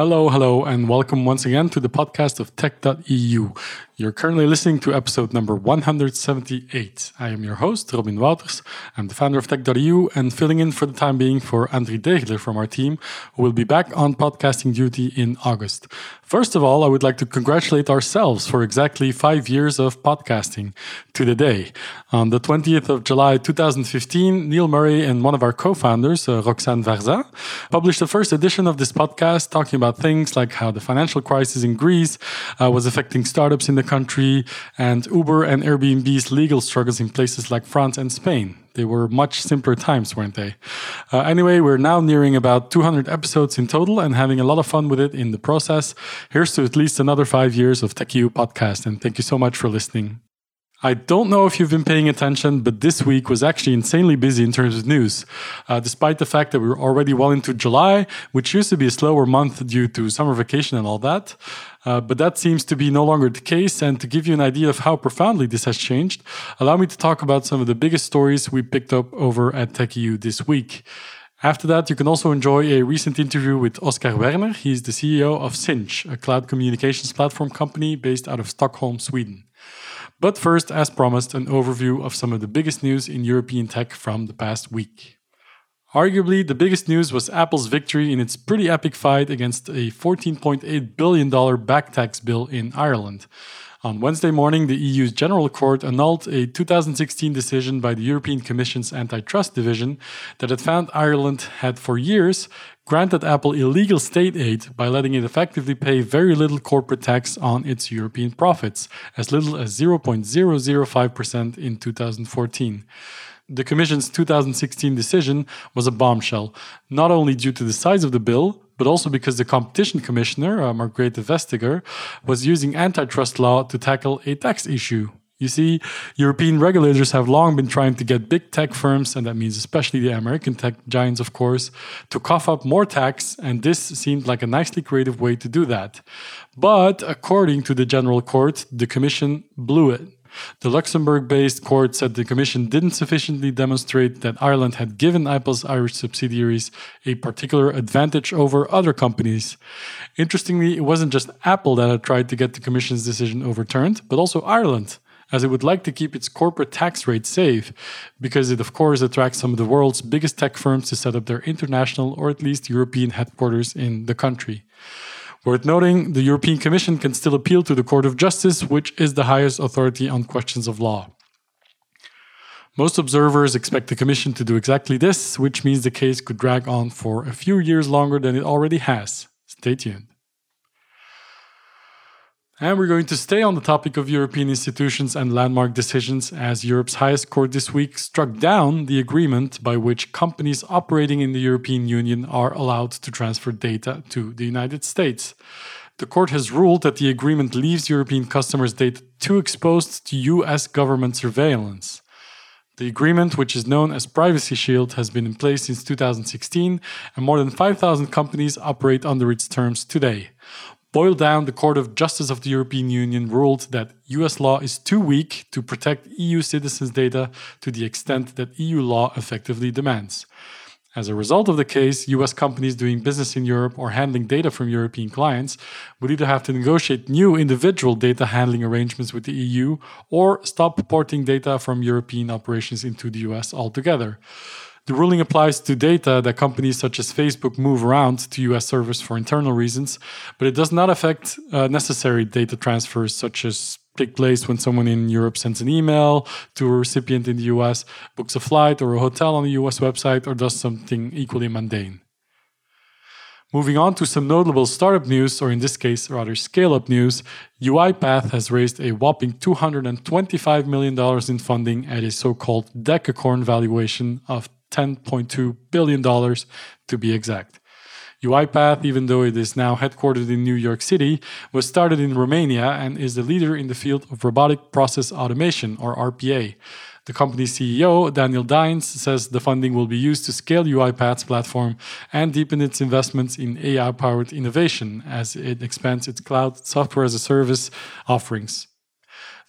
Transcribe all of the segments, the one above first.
Hello, hello, and welcome once again to the podcast of tech.eu. You're currently listening to episode number 178. I am your host, Robin Wauters. I'm the founder of tech.eu and filling in for the time being for Andrii Degeler from our team, who will be back on podcasting duty in August. First of all, I would like to congratulate ourselves for exactly five years of podcasting to the day. On the 20th of July 2015, Neil Murray and one of our co founders, uh, Roxane Varza, published the first edition of this podcast talking about things like how the financial crisis in Greece uh, was affecting startups in the country and Uber and Airbnb's legal struggles in places like France and Spain. They were much simpler times, weren't they? Uh, anyway, we're now nearing about 200 episodes in total and having a lot of fun with it in the process. Here's to at least another five years of TechEU podcast, and thank you so much for listening. I don't know if you've been paying attention, but this week was actually insanely busy in terms of news. Uh, despite the fact that we are already well into July, which used to be a slower month due to summer vacation and all that. Uh, but that seems to be no longer the case. And to give you an idea of how profoundly this has changed, allow me to talk about some of the biggest stories we picked up over at TechEU this week. After that, you can also enjoy a recent interview with Oscar Werner. He's the CEO of Sinch, a cloud communications platform company based out of Stockholm, Sweden. But first, as promised, an overview of some of the biggest news in European tech from the past week. Arguably, the biggest news was Apple's victory in its pretty epic fight against a $14.8 billion back tax bill in Ireland. On Wednesday morning, the EU's General Court annulled a 2016 decision by the European Commission's Antitrust Division that had found Ireland had for years granted Apple illegal state aid by letting it effectively pay very little corporate tax on its European profits, as little as 0.005% in 2014 the Commission's 2016 decision was a bombshell, not only due to the size of the bill, but also because the competition commissioner, uh, Margrethe Vestager, was using antitrust law to tackle a tax issue. You see, European regulators have long been trying to get big tech firms, and that means especially the American tech giants, of course, to cough up more tax, and this seemed like a nicely creative way to do that. But according to the General Court, the Commission blew it. The Luxembourg based court said the Commission didn't sufficiently demonstrate that Ireland had given Apple's Irish subsidiaries a particular advantage over other companies. Interestingly, it wasn't just Apple that had tried to get the Commission's decision overturned, but also Ireland as it would like to keep its corporate tax rate safe, because it, of course, attracts some of the world's biggest tech firms to set up their international or at least European headquarters in the country. Worth noting, the European Commission can still appeal to the Court of Justice, which is the highest authority on questions of law. Most observers expect the Commission to do exactly this, which means the case could drag on for a few years longer than it already has. Stay tuned. And we're going to stay on the topic of European institutions and landmark decisions as Europe's highest court this week struck down the agreement by which companies operating in the European Union are allowed to transfer data to the United States. The court has ruled that the agreement leaves European customers' data too exposed to US government surveillance. The agreement, which is known as Privacy Shield, has been in place since 2016, and more than 5,000 companies operate under its terms today. Boiled down, the Court of Justice of the European Union ruled that US law is too weak to protect EU citizens' data to the extent that EU law effectively demands. As a result of the case, US companies doing business in Europe or handling data from European clients would either have to negotiate new individual data handling arrangements with the EU or stop porting data from European operations into the US altogether. The ruling applies to data that companies such as Facebook move around to US servers for internal reasons, but it does not affect uh, necessary data transfers such as take place when someone in Europe sends an email to a recipient in the US, books a flight or a hotel on the US website, or does something equally mundane. Moving on to some notable startup news, or in this case, rather scale up news, UiPath has raised a whopping $225 million in funding at a so called decacorn valuation of $10.2 billion to be exact. UiPath, even though it is now headquartered in New York City, was started in Romania and is the leader in the field of robotic process automation, or RPA. The company's CEO, Daniel Dines, says the funding will be used to scale UiPath's platform and deepen its investments in AI powered innovation as it expands its cloud software as a service offerings.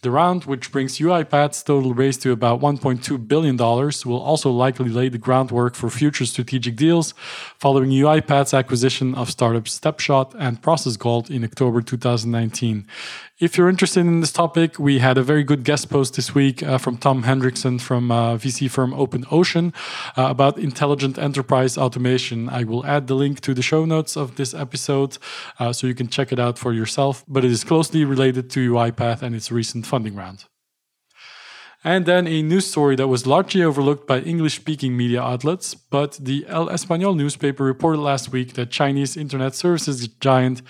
The round, which brings UiPath's total raise to about $1.2 billion, will also likely lay the groundwork for future strategic deals following UiPath's acquisition of startups Stepshot and Process Gold in October 2019. If you're interested in this topic, we had a very good guest post this week uh, from Tom Henriksson from uh, VC firm OpenOcean uh, about intelligent enterprise automation. I will add the link to the show notes of this episode uh, so you can check it out for yourself, but it is closely related to UiPath and its recent funding round. And then a news story that was largely overlooked by English speaking media outlets, but the El Español newspaper reported last week that Chinese internet services giant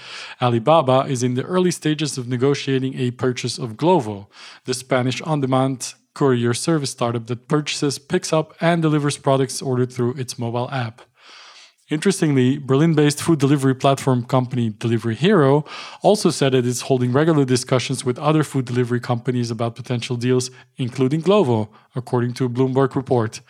Alibaba is in the early stages of negotiating a purchase of Glovo, the Spanish on demand courier service startup that purchases, picks up, and delivers products ordered through its mobile app. Interestingly, Berlin based food delivery platform company Delivery Hero also said it is holding regular discussions with other food delivery companies about potential deals, including Glovo, according to a Bloomberg report.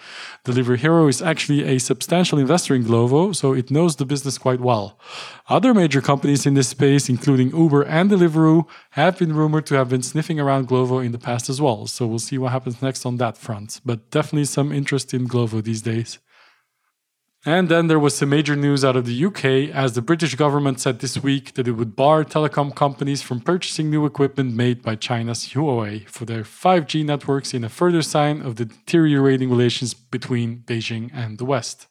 Delivery Hero is actually a substantial investor in Glovo, so it knows the business quite well. Other major companies in this space, including Uber and Deliveroo, have been rumored to have been sniffing around Glovo in the past as well, so we'll see what happens next on that front. But definitely some interest in Glovo these days. And then there was some major news out of the UK as the British government said this week that it would bar telecom companies from purchasing new equipment made by China's Huawei for their 5G networks in a further sign of the deteriorating relations between Beijing and the West.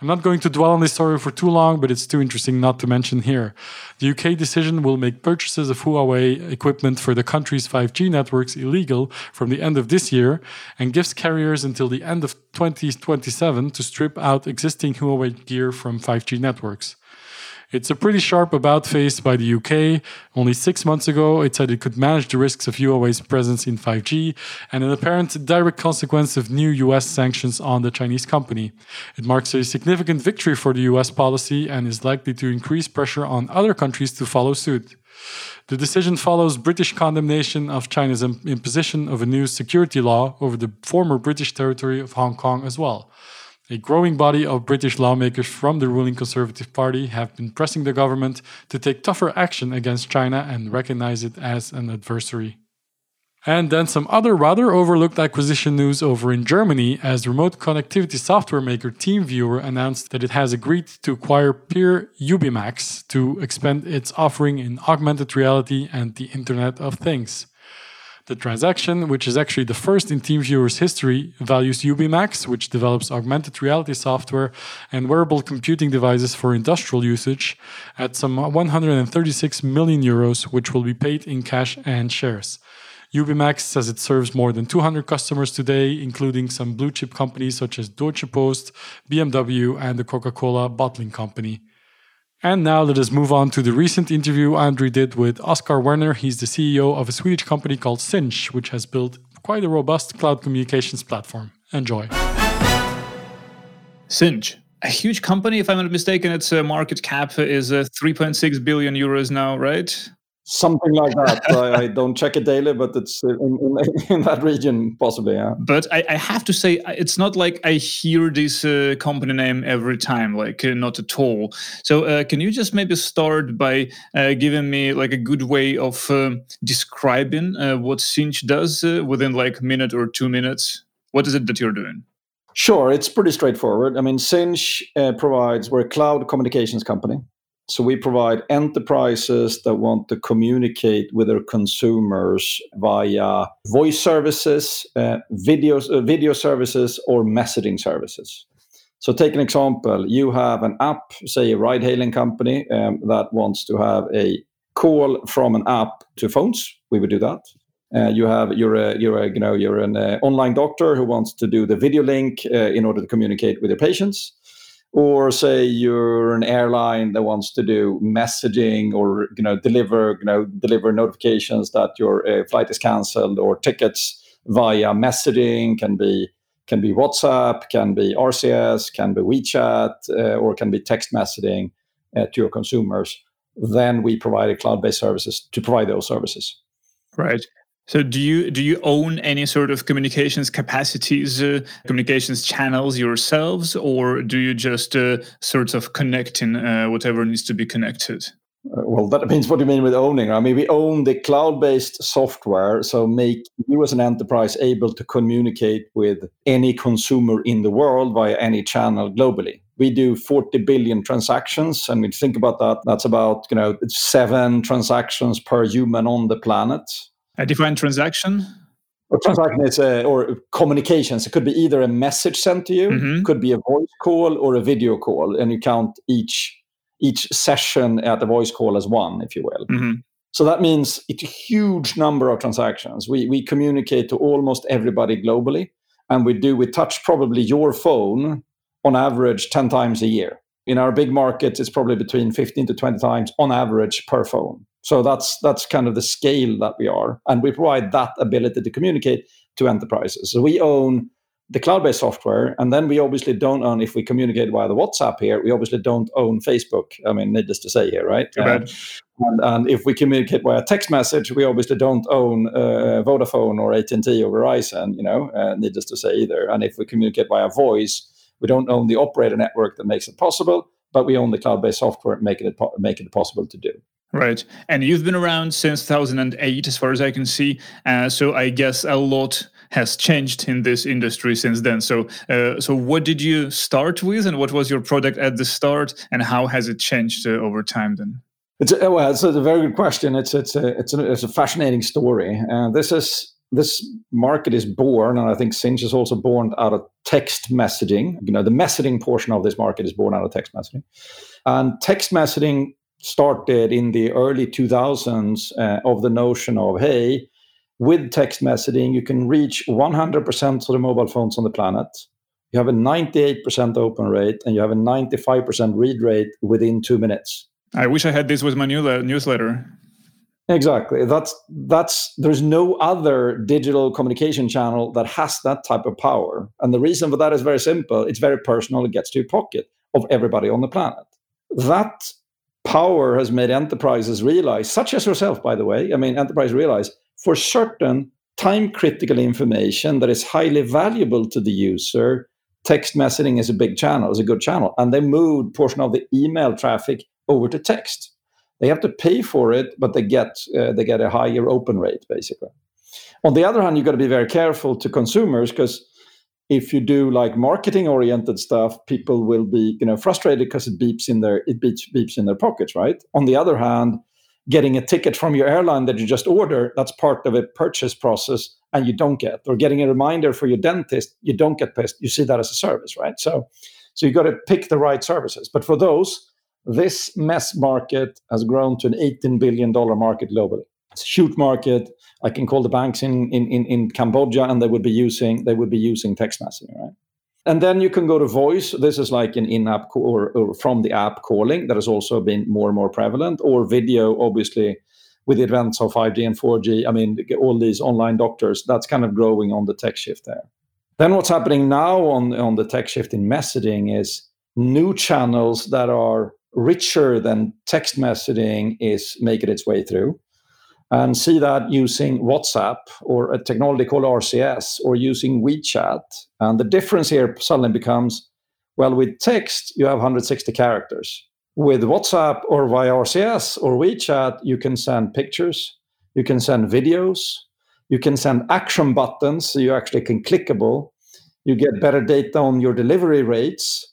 I'm not going to dwell on this story for too long, but it's too interesting not to mention here. The UK decision will make purchases of Huawei equipment for the country's 5G networks illegal from the end of this year and gives carriers until the end of 2027 to strip out existing Huawei gear from 5G networks. It's a pretty sharp about face by the UK. Only six months ago, it said it could manage the risks of Huawei's presence in 5G and an apparent direct consequence of new US sanctions on the Chinese company. It marks a significant victory for the US policy and is likely to increase pressure on other countries to follow suit. The decision follows British condemnation of China's imposition of a new security law over the former British territory of Hong Kong as well. A growing body of British lawmakers from the ruling Conservative Party have been pressing the government to take tougher action against China and recognize it as an adversary. And then some other rather overlooked acquisition news over in Germany as remote connectivity software maker TeamViewer announced that it has agreed to acquire peer Ubimax to expand its offering in augmented reality and the Internet of Things. The transaction, which is actually the first in TeamViewer's history, values Ubimax, which develops augmented reality software and wearable computing devices for industrial usage, at some 136 million euros, which will be paid in cash and shares. Ubimax says it serves more than 200 customers today, including some blue chip companies such as Deutsche Post, BMW, and the Coca Cola bottling company. And now let us move on to the recent interview Andre did with Oscar Werner. He's the CEO of a Swedish company called Sinch, which has built quite a robust cloud communications platform. Enjoy. Sinch, a huge company, if I'm not mistaken, its uh, market cap is uh, 3.6 billion euros now, right? Something like that. I, I, don't check it daily, but it's in, in, in that region possibly. Yeah. But I, I, have to say, it's not like I hear this uh, company name every time, like uh, not at all. So uh, can you just maybe start by uh, giving me like a good way of uh, describing uh, what Sinch does within like a minute or two minutes? What is it that you're doing? Sure, it's pretty straightforward. I mean, Sinch provides we're a cloud communications company. So we provide enterprises that want to communicate with their consumers via voice services, uh, videos, uh, video services, or messaging services. So take an example. You have an app, say a ride-hailing company um, that wants to have a call from an app to phones. We would do that. Uh, you have you're a you're a you know you're an uh, online doctor who wants to do the video link uh, in order to communicate with your patients or say you're an airline that wants to do messaging or you know deliver you know deliver notifications that your uh, flight is canceled or tickets via messaging can be can be WhatsApp, can be RCS, can be WeChat, uh, or can be text messaging uh, to your consumers. Then we provide cloud-based services to provide those services. Right. So do you do you own any sort of communications capacities, uh, communications channels yourselves, or do you just uh, sort of connect in uh, whatever needs to be connected? Uh, well, that depends what you mean with owning. I mean, we own the cloud-based software, so make you as an enterprise able to communicate with any consumer in the world via any channel globally. We do 40 billion transactions, and we think about that. That's about you know seven transactions per human on the planet. A different transaction. Or transaction is a, or communications. It could be either a message sent to you, mm-hmm. could be a voice call or a video call, and you count each each session at the voice call as one, if you will. Mm-hmm. So that means it's a huge number of transactions. We we communicate to almost everybody globally, and we do we touch probably your phone on average ten times a year. In our big markets, it's probably between fifteen to twenty times on average per phone. So that's that's kind of the scale that we are, and we provide that ability to communicate to enterprises. So we own the cloud-based software, and then we obviously don't own. If we communicate via the WhatsApp here, we obviously don't own Facebook. I mean, needless to say here, right? Um, and, and, if we communicate via text message, we obviously don't own uh, Vodafone or AT and T or Verizon. You know, uh, needless to say either. And if we communicate via voice, we don't own the operator network that makes it possible, but we own the cloud-based software making it po- making it possible to do. Right. And you've been around since 2008, as far as I can see. Uh, so I guess a lot has changed in this industry since then. So, uh, so what did you start with, and what was your product at the start, and how has it changed uh, over time then? It's a, well, it's a very good question. It's it's a it's a, it's a fascinating story. Uh, this is this market is born, and I think Sinch is also born out of text messaging. You know, the messaging portion of this market is born out of text messaging, and text messaging started in the early 2000s uh, of the notion of hey with text messaging, you can reach 100% of the mobile phones on the planet. You have a 98% open rate and you have a 95% read rate within two minutes. I wish I had this with my newsletter. Exactly. That's that's there's no other digital communication channel that has that type of power. And the reason for that is very simple. It's very personal. It gets to your pocket of everybody on the planet. That power has made enterprises realize, such as yourself, by the way. I mean, enterprise realize for certain time critical information that is highly valuable to the user, text messaging is a big channel, is a good channel. And they moved portion of the email traffic over to text. They have to pay for it, but they get uh, they get a higher open rate basically. On the other hand, you've got to be very careful to consumers because if you do like marketing oriented stuff, people will be you know frustrated because it beeps in their it beeps, beeps in their pockets, right? On the other hand, getting a ticket from your airline that you just order, that's part of a purchase process and you don't get, or getting a reminder for your dentist, you don't get pissed. You see that as a service, right? So, so you got to pick the right services. But for those, this mess market has grown to an $18 billion market globally. Huge market. I can call the banks in, in, in, in Cambodia and they would be using they would be using text messaging, right? And then you can go to voice. This is like an in-app or, or, from the app calling that has also been more and more prevalent, or video, obviously, with the advance of 5G and 4G. I mean, all these online doctors, that's kind of growing on the tech shift there. Then what's happening now on, on the tech shift in messaging is new channels that are richer than text messaging is making its way through and see that using WhatsApp or a technology called RCS or using WeChat. And the difference here suddenly becomes well, with text, you have 160 characters. With WhatsApp or via RCS or WeChat, you can send pictures, you can send videos, you can send action buttons so you actually can clickable. You get better data on your delivery rates.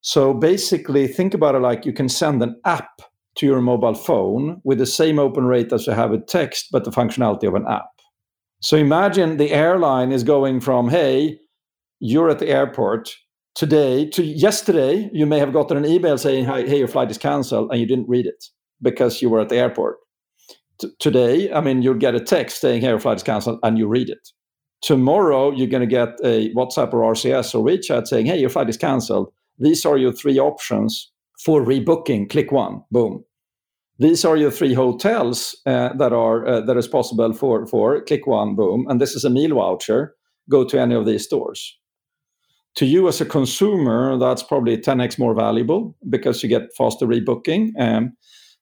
So basically, think about it like you can send an app to your mobile phone with the same open rate as you have with text, but the functionality of an app. So imagine the airline is going from, hey, you're at the airport today to yesterday, you may have gotten an email saying, hey, your flight is canceled, and you didn't read it because you were at the airport. T- today, I mean, you'll get a text saying, hey, your flight is canceled, and you read it. Tomorrow, you're going to get a WhatsApp or RCS or WeChat saying, hey, your flight is canceled. These are your three options for rebooking. Click one, boom these are your three hotels uh, that are uh, that is possible for for click one boom and this is a meal voucher. Go to any of these stores. To you as a consumer that's probably 10x more valuable because you get faster rebooking um,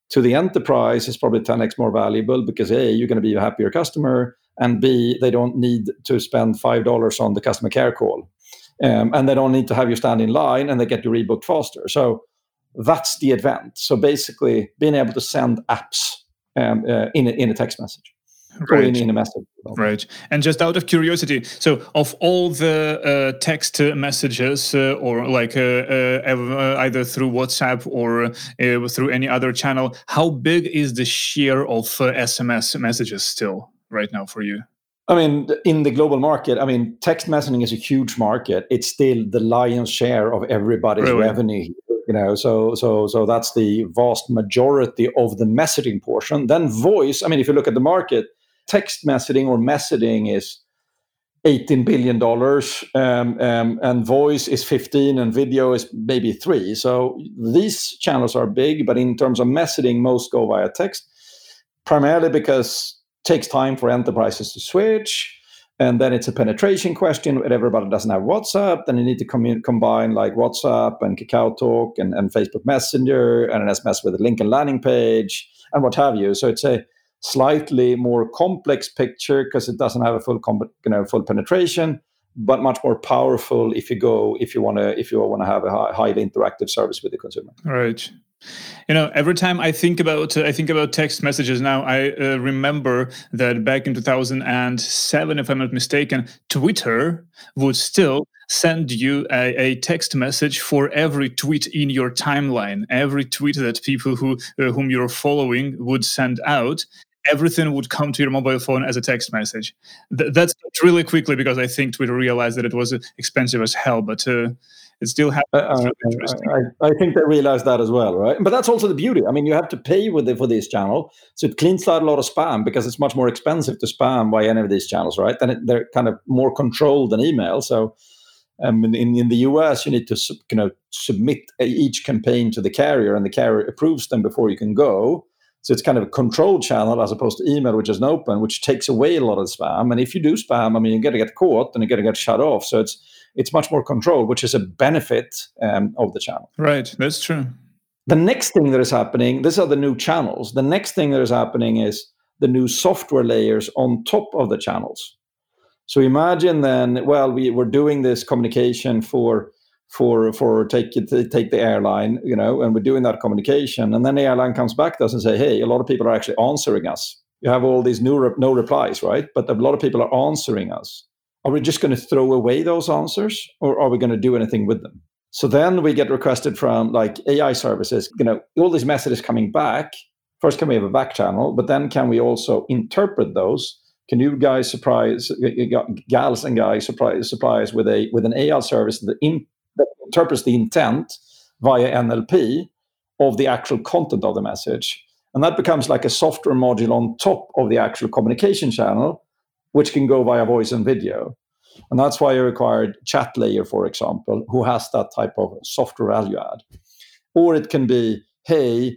to the enterprise it's probably 10x more valuable because a you're going to be a happier customer and b they don't need to spend five dollars on the customer care call. Um, and they don't need to have you stand in line and they get you rebooked faster. So That's the event. So basically, being able to send apps um, uh, in, a, in a text message right. in, in a message. Right. And just out of curiosity, so of all the uh, text messages, uh, or like uh, uh, uh either through WhatsApp or uh, through any other channel, how big is the share of SMS messages still right now for you? I mean, in the global market, I mean, text messaging is a huge market. It's still the lion's share of everybody's really? revenue you know so so so that's the vast majority of the messaging portion. Then voice i mean if you look at the market text messaging or messaging is 18 billion dollars um, um, and voice is 15 and video is maybe 3 so these channels are big but in terms of messaging most go via text primarily because it takes time for enterprises to switch and then it's a penetration question everybody doesn't have whatsapp. Then you need to com- combine like whatsapp and kakao talk and, and facebook messenger and an sms with a link and landing page and what have you. So it's a slightly more complex picture because it doesn't have a full you know full penetration but much more powerful if you go if you want to if you want to have a high, highly interactive service with the consumer. Right you know every time i think about uh, i think about text messages now i uh, remember that back in 2007 if i'm not mistaken twitter would still send you a, a, text message for every tweet in your timeline every tweet that people who uh, whom you're following would send out everything would come to your mobile phone as a text message. Th- that's really quickly because I think Twitter realized that it was expensive as hell, but uh, it still happens. Uh, really I, I, think they realize that as well, right? But that's also the beauty. I mean, you have to pay with it for this channel, so it cleans out a lot of spam because it's much more expensive to spam by any of these channels, right? And it, they're kind of more controlled than email, so. Um, in, in the US, you need to you know submit each campaign to the carrier, and the carrier approves them before you can go. So it's kind of a controlled channel as opposed to email, which is an open, which takes away a lot of spam. And if you do spam, I mean, you're going to get caught and you're going to get shut off. So it's it's much more controlled, which is a benefit um, of the channel. Right, that's true. The next thing that is happening, these are the new channels. The next thing that is happening is the new software layers on top of the channels. So imagine then, well, we were doing this communication for for for take take the airline, you know, and we're doing that communication, and then the airline comes back to us and say, hey, a lot of people are actually answering us. You have all these new re- no replies, right? But a lot of people are answering us. Are we just going to throw away those answers, or are we going to do anything with them? So then we get requested from like AI services, you know, all these messages coming back. First, can we have a back channel? But then, can we also interpret those? Can you guys surprise gals and guys surprise suppliers with a with an AI service that in, that interprets the intent via NLP of the actual content of the message. And that becomes like a software module on top of the actual communication channel, which can go via voice and video. And that's why I required Chatlayer, for example, who has that type of software value add. Or it can be, hey,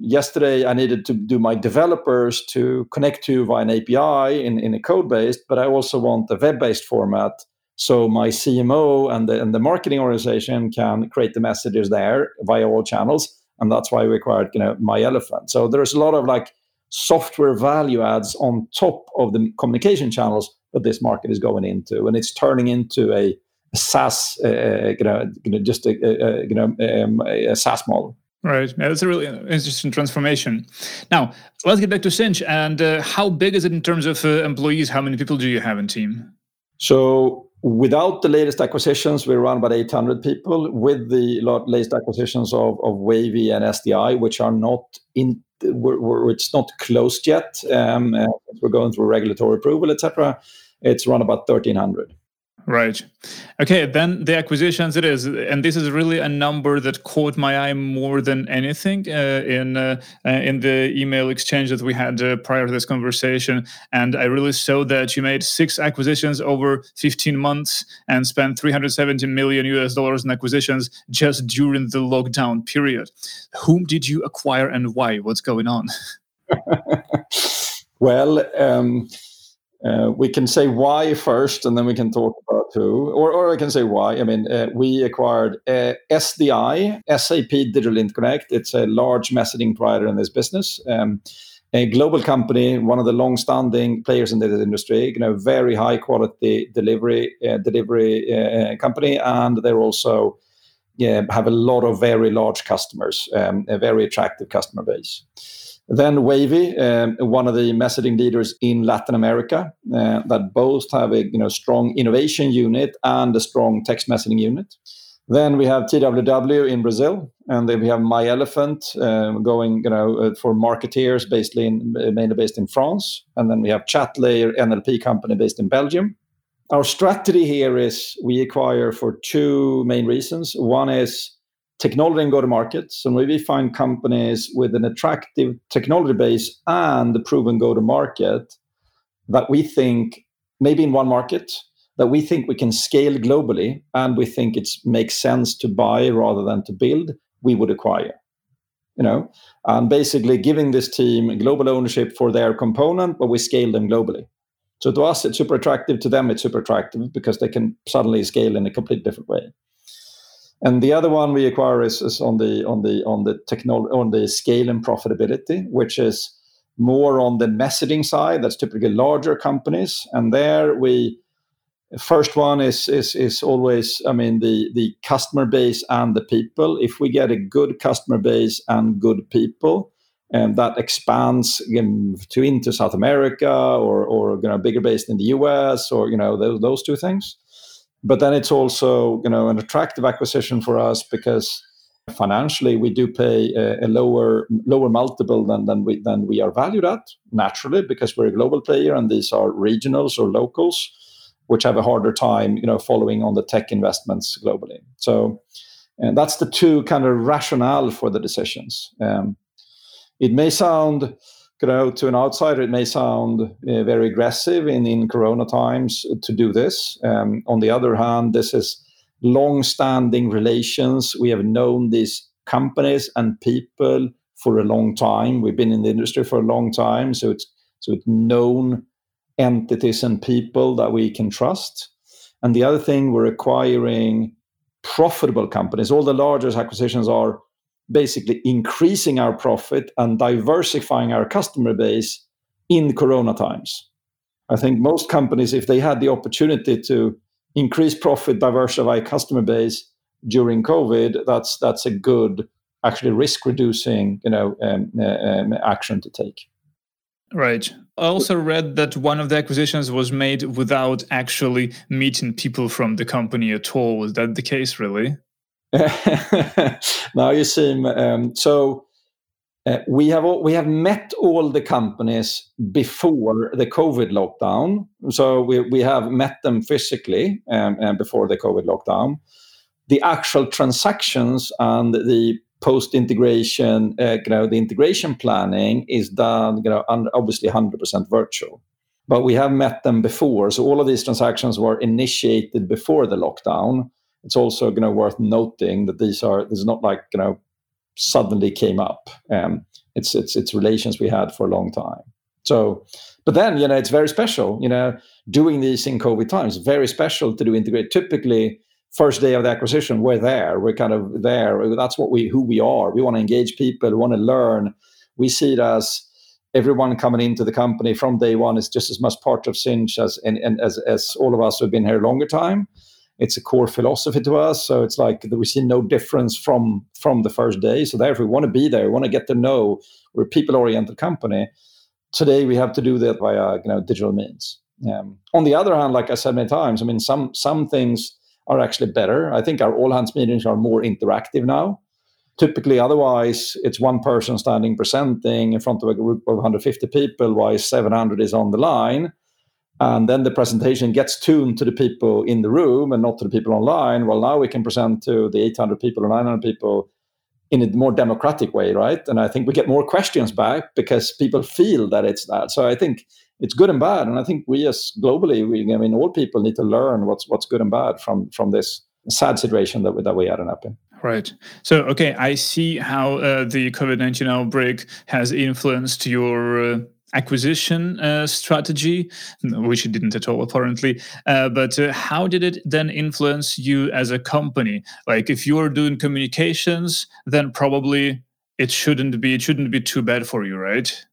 yesterday I needed to do my developers to connect to via an API in, in a code based, but I also want a web based format so my CMO and the, and the marketing organization can create the messages there via all channels, and that's why we acquired you know MyElefant. So there's a lot of like software value adds on top of the communication channels that this market is going into, and it's turning into a, SaaS, uh, uh you, know, you know, just a, a you know um, a SaaS model. Right. Yeah, that's a really interesting transformation. Now, let's get back to Sinch. And uh, how big is it in terms of uh, employees? How many people do you have in team? So Without the latest acquisitions, we're around about 800 people. With the latest acquisitions of, of Wavy and SDI, which are not in, we're, we're, it's not closed yet. Um, uh, we're going through regulatory approval, etc. It's around about 1,300. Right. Okay, then the acquisitions it is, and this is really a number that caught my eye more than anything uh, in uh, uh, in the email exchange that we had uh, prior to this conversation. And I really saw that you made six acquisitions over 15 months and spent 370 million US dollars in acquisitions just during the lockdown period. Whom did you acquire and why? What's going on? well. Um, uh, we can say why first, and then we can talk about who. Or, or I can say why. I mean, uh, we acquired uh, SDI, SAP Digital Interconnect. It's a large messaging provider in this business. Um, a global company, one of the long-standing players in this industry. You know, very high quality delivery uh, delivery uh, company, and they're also yeah, have a lot of very large customers, um, a very attractive customer base. Then Wavy, um, one of the messaging leaders in Latin America, uh, that both have a you know strong innovation unit and a strong text messaging unit. Then we have TWW in Brazil, and then we have MyElefant uh, going, you know, uh, for marketeers, basically in, mainly based in France, and then we have Chatlayer NLP company based in Belgium. Our strategy here is we acquire for two main reasons. One is technology and go to market. So maybe find companies with an attractive technology base and proven go to market that we think maybe in one market that we think we can scale globally and we think it makes sense to buy rather than to build we would acquire you know? And basically giving this team global ownership for their component but we scale them globally. So to us it's super attractive. To them it's super attractive because they can suddenly scale in a completely different way and the other one we acquire is, on the on the on the on the scale and profitability, which is more on the messaging side. That's typically larger companies, and there we first one is is is always I mean the the customer base and the people. If we get a good customer base and good people, and that expands again, to into South America or or you know bigger base in the US or you know those those two things but then it's also you know an attractive acquisition for us because financially we do pay a, a, lower lower multiple than than we than we are valued at naturally because we're a global player and these are regionals or locals which have a harder time you know following on the tech investments globally. So and that's the two kind of rationale for the decisions. Um, it may sound you know, to an outsider, it may sound uh, very aggressive in, in Corona times to do this. Um, on the other hand, this is long-standing relations. We have known these companies and people for a long time. We've been in the industry for a long time, so it's so it's known entities and people that we can trust. And the other thing, we're acquiring profitable companies. All the largest acquisitions are basically increasing our profit and diversifying our customer base in corona times. I think most companies, if they had the opportunity to increase profit, diversify customer base during COVID, that's that's a good, actually risk reducing, you know, um, um, action to take. Right. I also read that one of the acquisitions was made without actually meeting people from the company at all. Was that the case, really? now you seem um, so. Uh, we have all, we have met all the companies before the COVID lockdown. So we, we have met them physically um, and before the COVID lockdown. The actual transactions and the post integration, uh, you know, the integration planning is done, you know, obviously 100% virtual. But we have met them before, so all of these transactions were initiated before the lockdown it's also you know worth noting that these are this is not like you know suddenly came up. Um, it's it's it's relations we had for a long time. So, but then you know it's very special. You know, doing these in COVID times very special to do integrate. Typically, first day of the acquisition, we're there. We're kind of there. That's what we who we are. We want to engage people. We want to learn. We see it as everyone coming into the company from day one is just as much part of Sinch as and, and as as all of us who've been here a longer time it's a core philosophy to us. So it's like we see no difference from from the first day. So therefore, we want to be there. We want to get to know. We're a people oriented company. Today, we have to do that via you know digital means. Um, on the other hand, like I said many times, I mean some some things are actually better. I think our all hands meetings are more interactive now. Typically, otherwise, it's one person standing presenting in front of a group of 150 people, while 700 is on the line and then the presentation gets tuned to the people in the room and not to the people online. Well now we can present to the 800 people or 900 people in a more democratic way right? And i think we get more questions back because people feel that it's that. So i think it's good and bad. And i think we as globally we i mean all people need to learn what's what's good and bad from from this sad situation that we, that we ended up in. Right. So, okay, I see how uh, the COVID 19 outbreak has influenced your uh, acquisition uh, strategy, which it didn't at all apparently. Uh, but uh, how did it then influence you as a company? Like if you're doing communications, then probably it shouldn't be it shouldn't be too bad for you, right?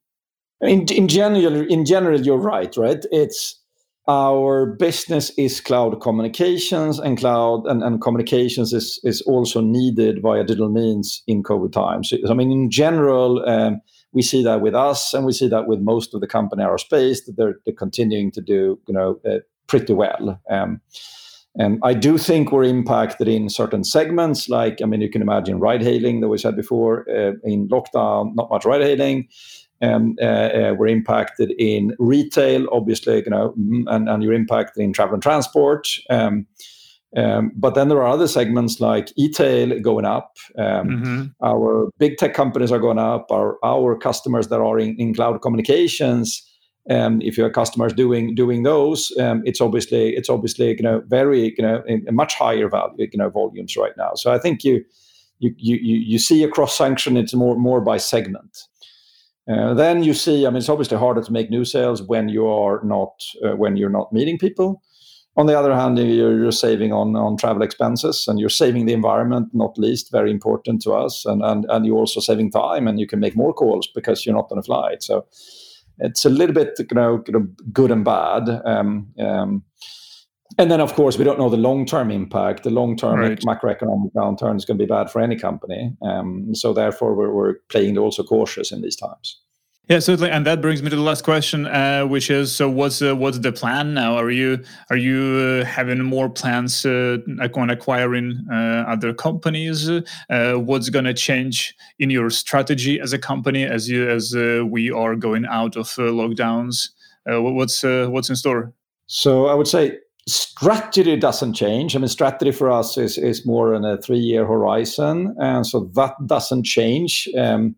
In in general, in general, you're right. Right? It's our business is cloud communications and cloud and, and communications is, is also needed via digital means in COVID times. So, I mean, in general, um, we see that with us and we see that with most of the company aerospace that they're, they're continuing to do, you know, uh, pretty well. Um, and I do think we're impacted in certain segments, like I mean, you can imagine ride hailing that we said before. Uh, in lockdown, not much ride hailing. Um, uh, uh, we're impacted in retail, obviously, you know, mm, and, and you're impacted in travel and transport. Um, um, but then there are other segments like e-tail going up. Um, mm-hmm. Our big tech companies are going up. Our our customers that are in, in cloud communications um, if your customers doing doing those, um, it's obviously it's obviously you know very you know a much higher value you know volumes right now. So I think you you you you see a cross sanction. It's more more by segment. Uh, then you see, I mean, it's obviously harder to make new sales when you are not uh, when you're not meeting people. On the other hand, you're, you're, saving on, on travel expenses and you're saving the environment, not least, very important to us. And, and, and you're also saving time and you can make more calls because you're not on a flight. So it's a little bit you know, good and bad. Um, um, and then, of course, we don't know the long-term impact. The long-term right. macroeconomic downturn is going to be bad for any company. Um, so, therefore, we're, we're playing also cautious in these times. Yeah, certainly, and that brings me to the last question, uh, which is: so what's uh, what's the plan now? Are you are you uh, having more plans uh, on acquiring uh, other companies? Uh, what's going to change in your strategy as a company as you as we are going out of lockdowns? what's what's in store? So I would say strategy doesn't change. I mean, strategy for us is is more on a three year horizon, and so that doesn't change. Um,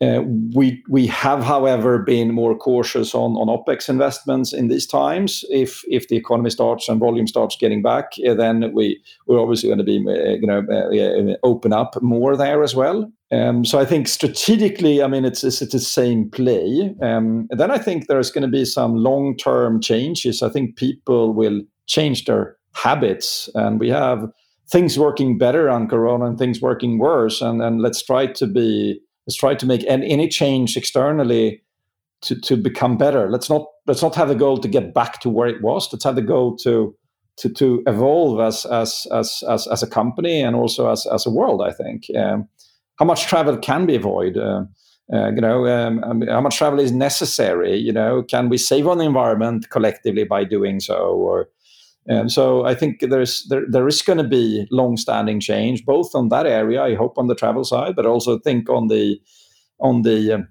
we we have, however, been more cautious on OpEx investments in these times. If the economy starts and volume starts getting back, uh, then we we're obviously going to be uh, you know uh, open up more there as well. Um, so I think strategically, I mean, it's the same play. Um, then I think there's going to be some long term changes. I think people will change their habits, and we have things working better on Corona and things working worse, and and let's try to be let's try to make any, any change externally to, to become better. Let's not let's not have the goal to get back to where it was. Let's have the goal to to, to evolve as, as as as as a company and also as as a world. I think um, how much travel can be avoided. Uh, uh, you know, um, how much travel is necessary? You know, can we save on the environment collectively by doing so? Or and so I think there's there, there is going to be long-standing change, both on that area. I hope on the travel side, but also think on the on the um,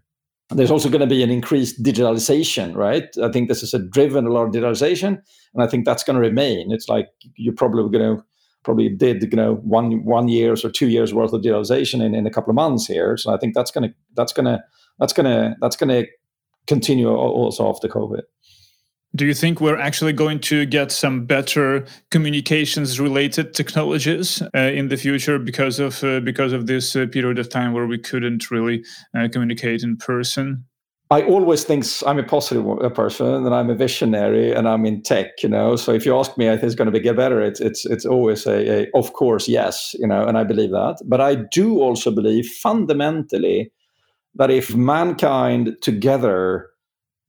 there's also going to be an increased digitalization, right? I think this is a driven a lot of digitalization, and I think that's going to remain. It's like you're probably going to probably did you know one one years or two years worth of digitalization in, in a couple of months here. So I think that's going to that's going to that's going to that's going to continue also after COVID. Do you think we're actually going to get some better communications related technologies uh, in the future because of uh, because of this uh, period of time where we couldn't really uh, communicate in person? I always think I'm a positive person and I'm a visionary and I'm in tech, you know. So if you ask me, I think it's going to be get better. It's it's it's always a, a of course yes, you know, and I believe that. But I do also believe fundamentally that if mankind together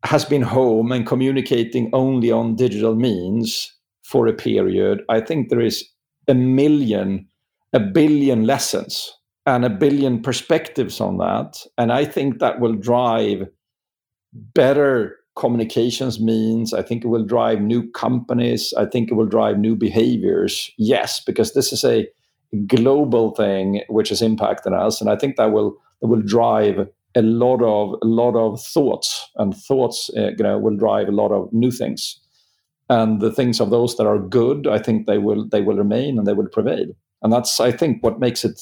has been home and communicating only on digital means for a period, I think there is a million, a billion lessons and a billion perspectives on that. And I think that will drive better communications means. I think it will drive new companies. I think it will drive new behaviors. Yes, because this is a global thing which is impacting us. And I think that will that will drive a lot of a lot of thoughts, and thoughts uh, you know will drive a lot of new things. And the things of those that are good, I think they will they will remain and they will prevail. And that's I think what makes it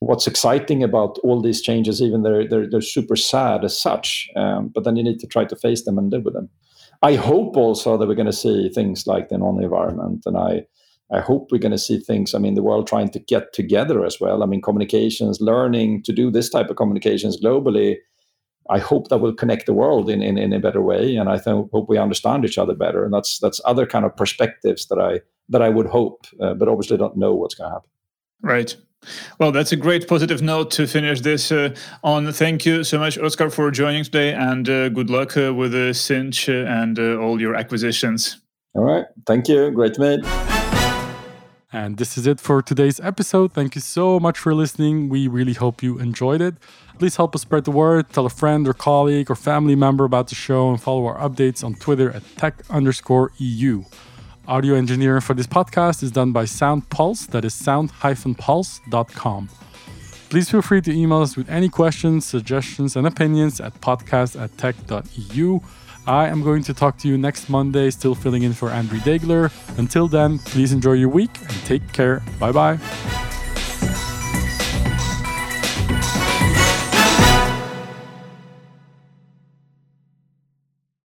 what's exciting about all these changes, even they're they're, they're super sad as such. Um, but then you need to try to face them and live with them. I hope also that we're going to see things like the non-environment, and I I hope we're going to see things. I mean, the world trying to get together as well. I mean, communications, learning to do this type of communications globally. I hope that will connect the world in, in, in a better way, and I th- hope we understand each other better. And that's that's other kind of perspectives that I that I would hope, uh, but obviously don't know what's going to happen. Right. Well, that's a great positive note to finish this uh, on. Thank you so much, Oscar, for joining today, and uh, good luck uh, with the Sinch and uh, all your acquisitions. All right. Thank you. Great to meet. And this is it for today's episode. Thank you so much for listening. We really hope you enjoyed it. Please help us spread the word. Tell a friend or colleague or family member about the show and follow our updates on Twitter at tech underscore EU. Audio engineering for this podcast is done by Sound Pulse, that is sound-pulse.com. Please feel free to email us with any questions, suggestions, and opinions at podcast at tech.eu. I am going to talk to you next Monday, still filling in for Andrii Degeler. Until then, please enjoy your week and take care. Bye bye.